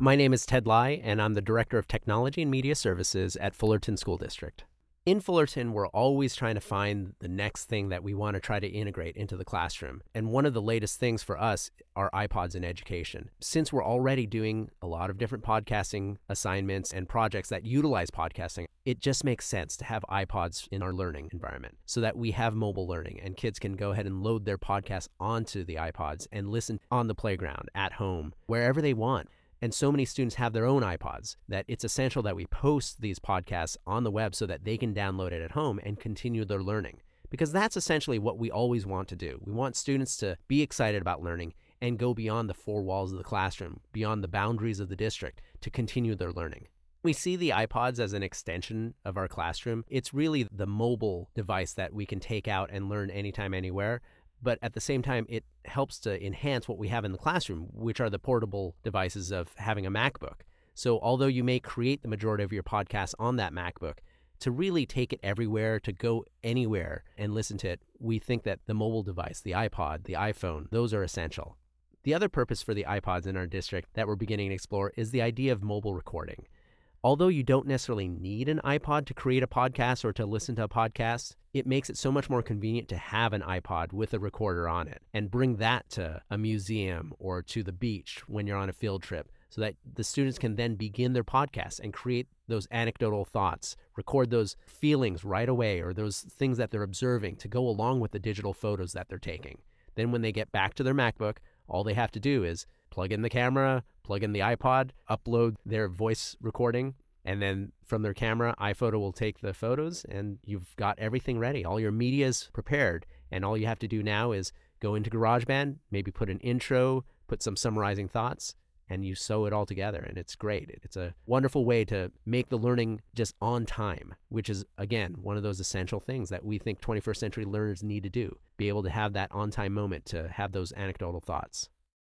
My name is Ted Lai, and I'm the Director of Technology and Media Services at Fullerton School District. In Fullerton, we're always trying to find the next thing that we want to try to integrate into the classroom. And one of the latest things for us are iPods in education. Since we're already doing a lot of different podcasting assignments and projects that utilize podcasting, it just makes sense to have iPods in our learning environment so that we have mobile learning and kids can go ahead and load their podcasts onto the iPods and listen on the playground, at home, wherever they want. And so many students have their own iPods that it's essential that we post these podcasts on the web so that they can download it at home and continue their learning. Because that's essentially what we always want to do. We want students to be excited about learning and go beyond the four walls of the classroom, beyond the boundaries of the district to continue their learning. We see the iPods as an extension of our classroom. It's really the mobile device that we can take out and learn anytime, anywhere but at the same time, it helps to enhance what we have in the classroom, which are the portable devices of having a MacBook. So, although you may create the majority of your podcasts on that MacBook, to really take it everywhere, to go anywhere and listen to it, we think that the mobile device, the iPod, the iPhone, those are essential. The other purpose for the iPods in our district that we're beginning to explore is the idea of mobile recording. Although you don't necessarily need an iPod to create a podcast or to listen to a podcast, it makes it so much more convenient to have an iPod with a recorder on it and bring that to a museum or to the beach when you're on a field trip so that the students can then begin their podcast and create those anecdotal thoughts, record those feelings right away or those things that they're observing to go along with the digital photos that they're taking. Then when they get back to their MacBook, all they have to do is plug in the camera, plug in the iPod, upload their voice recording, and then from their camera, iPhoto will take the photos, and you've got everything ready. All your media is prepared, and all you have to do now is go into GarageBand, maybe put an intro, put some summarizing thoughts, and you sew it all together and it's great it's a wonderful way to make the learning just on time which is again one of those essential things that we think 21st century learners need to do be able to have that on time moment to have those anecdotal thoughts